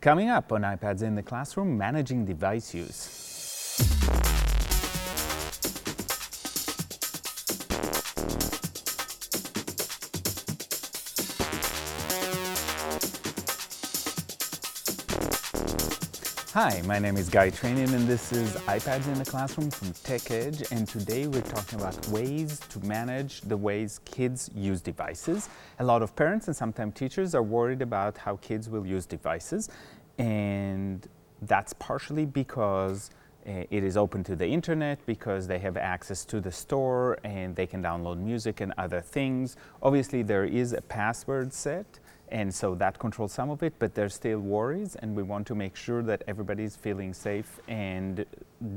Coming up on iPads in the Classroom, managing device use. Hi, my name is Guy Trainin and this is iPads in the Classroom from TechEdge and today we're talking about ways to manage the ways kids use devices. A lot of parents and sometimes teachers are worried about how kids will use devices and that's partially because uh, it is open to the internet because they have access to the store and they can download music and other things. Obviously there is a password set and so that controls some of it, but there's still worries, and we want to make sure that everybody's feeling safe and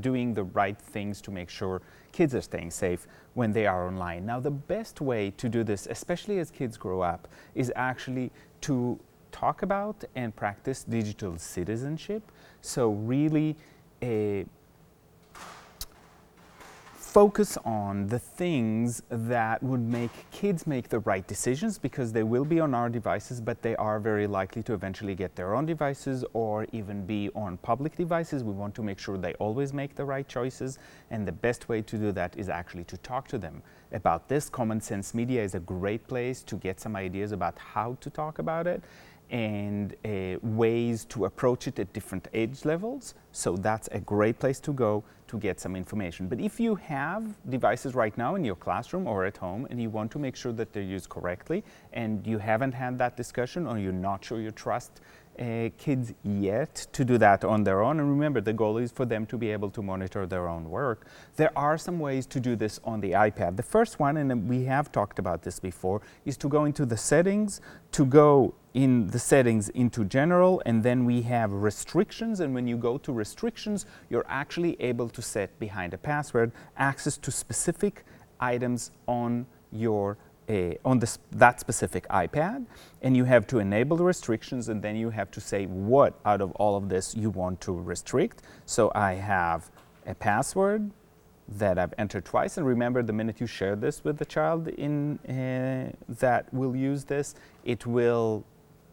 doing the right things to make sure kids are staying safe when they are online. Now, the best way to do this, especially as kids grow up, is actually to talk about and practice digital citizenship. So, really, uh, focus on the things that would make kids make the right decisions because they will be on our devices, but they are very likely to eventually get their own devices or even be on public devices. We want to make sure they always make the right choices, and the best way to do that is actually to talk to them about this. Common Sense Media is a great place to get some ideas about how to talk about it and uh, ways to approach it at different age levels. So that's a great place to go to get some information. But if you have devices right now in your classroom or at home and you want to make sure that they're used correctly and you haven't had that discussion or you're not sure you trust uh, kids yet to do that on their own. And remember, the goal is for them to be able to monitor their own work. There are some ways to do this on the iPad. The first one, and we have talked about this before, is to go into the settings, to go in the settings into general, and then we have restrictions. And when you go to restrictions, you're actually able to set behind a password access to specific items on your a, on this, that specific iPad, and you have to enable the restrictions, and then you have to say what out of all of this you want to restrict. So I have a password that I've entered twice, and remember the minute you share this with the child in uh, that will use this, it will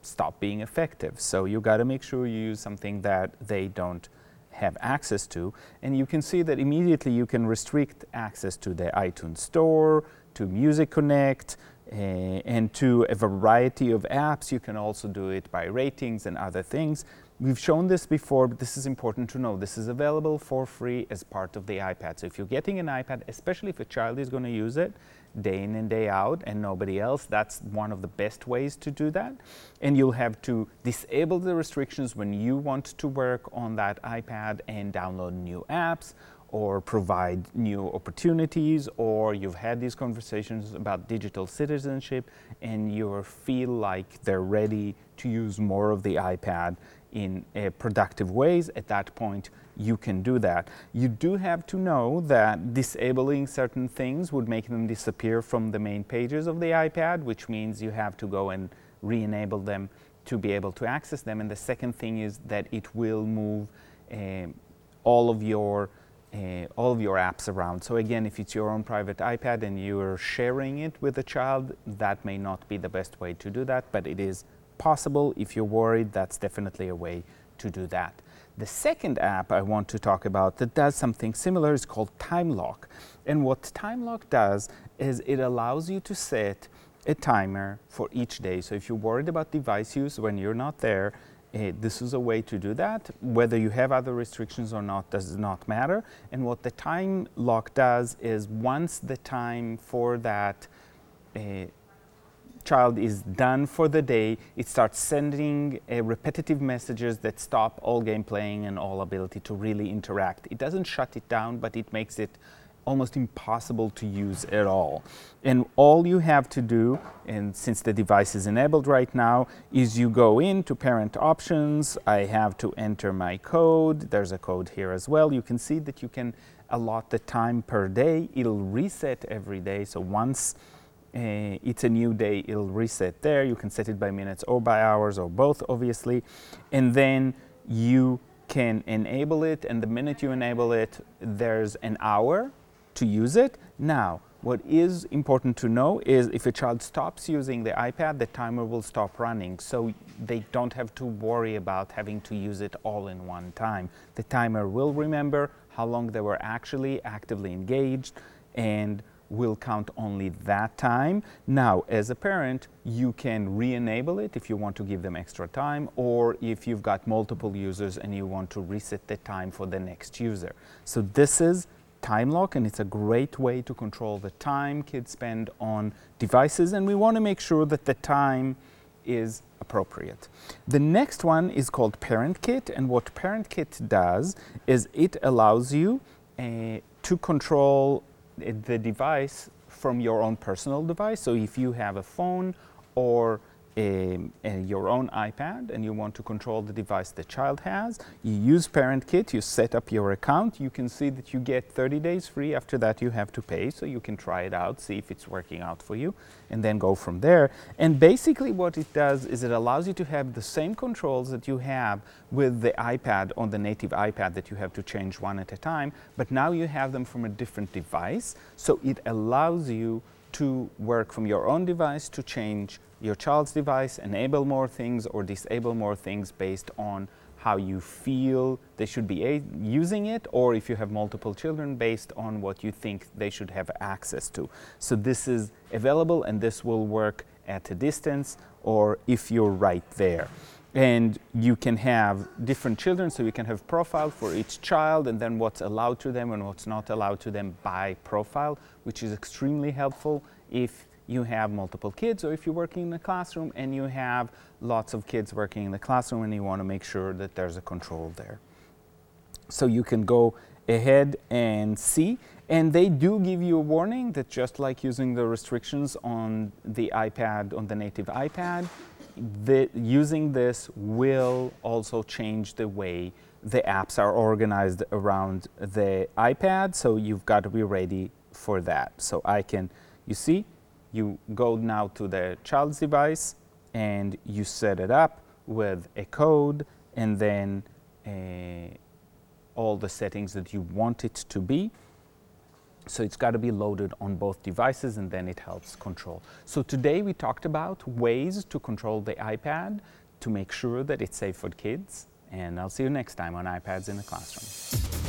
stop being effective. So you got to make sure you use something that they don't have access to, and you can see that immediately you can restrict access to the iTunes Store, to Music Connect, uh, and to a variety of apps. You can also do it by ratings and other things. We've shown this before, but this is important to know. This is available for free as part of the iPad. So if you're getting an iPad, especially if a child is going to use it day in and day out and nobody else, that's one of the best ways to do that. And you'll have to disable the restrictions when you want to work on that iPad and download new apps or provide new opportunities, or you've had these conversations about digital citizenship and you feel like they're ready to use more of the iPad in uh, productive ways, at that point you can do that. You do have to know that disabling certain things would make them disappear from the main pages of the iPad, which means you have to go and re-enable them to be able to access them. And the second thing is that it will move uh, all of your uh, all of your apps around. So again, if it's your own private iPad and you're sharing it with a child, that may not be the best way to do that, but it is possible. If you're worried, that's definitely a way to do that. The second app I want to talk about that does something similar is called TimeLock. And what TimeLock does is it allows you to set a timer for each day. So if you're worried about device use when you're not there, uh, this is a way to do that. Whether you have other restrictions or not does not matter. And what the time lock does is once the time for that uh, child is done for the day, it starts sending uh, repetitive messages that stop all game playing and all ability to really interact. It doesn't shut it down, but it makes it almost impossible to use at all. And all you have to do, and since the device is enabled right now, is you go into parent options. I have to enter my code. There's a code here as well. You can see that you can allot the time per day. It'll reset every day. So once uh, it's a new day, it'll reset there. You can set it by minutes or by hours or both, obviously. And then you can enable it. And the minute you enable it, there's an hour to use it. Now, What is important to know is if a child stops using the iPad, the timer will stop running. So they don't have to worry about having to use it all in one time. The timer will remember how long they were actually actively engaged and will count only that time. Now, as a parent, you can re-enable it if you want to give them extra time or if you've got multiple users and you want to reset the time for the next user. So this is time lock and it's a great way to control the time kids spend on devices and we want to make sure that the time is appropriate. The next one is called Parent Kit and what Parent Kit does is it allows you uh, to control the device from your own personal device. So if you have a phone or a, a, your own iPad and you want to control the device the child has, you use ParentKit, you set up your account, you can see that you get 30 days free. After that, you have to pay, so you can try it out, see if it's working out for you, and then go from there. And basically, what it does is it allows you to have the same controls that you have with the iPad on the native iPad that you have to change one at a time, but now you have them from a different device, so it allows you to work from your own device to change your child's device, enable more things or disable more things based on how you feel they should be using it or if you have multiple children based on what you think they should have access to. So this is available and this will work at a distance or if you're right there. And you can have different children, so you can have profile for each child and then what's allowed to them and what's not allowed to them by profile, which is extremely helpful if you have multiple kids or if you're working in a classroom and you have lots of kids working in the classroom and you want to make sure that there's a control there. So you can go ahead and see and they do give you a warning that just like using the restrictions on the iPad, on the native iPad, the, using this will also change the way the apps are organized around the iPad. So you've got to be ready for that. So I can, you see, you go now to the child's device and you set it up with a code and then uh, all the settings that you want it to be. So it's got to be loaded on both devices and then it helps control. So today we talked about ways to control the iPad to make sure that it's safe for kids. And I'll see you next time on iPads in the Classroom.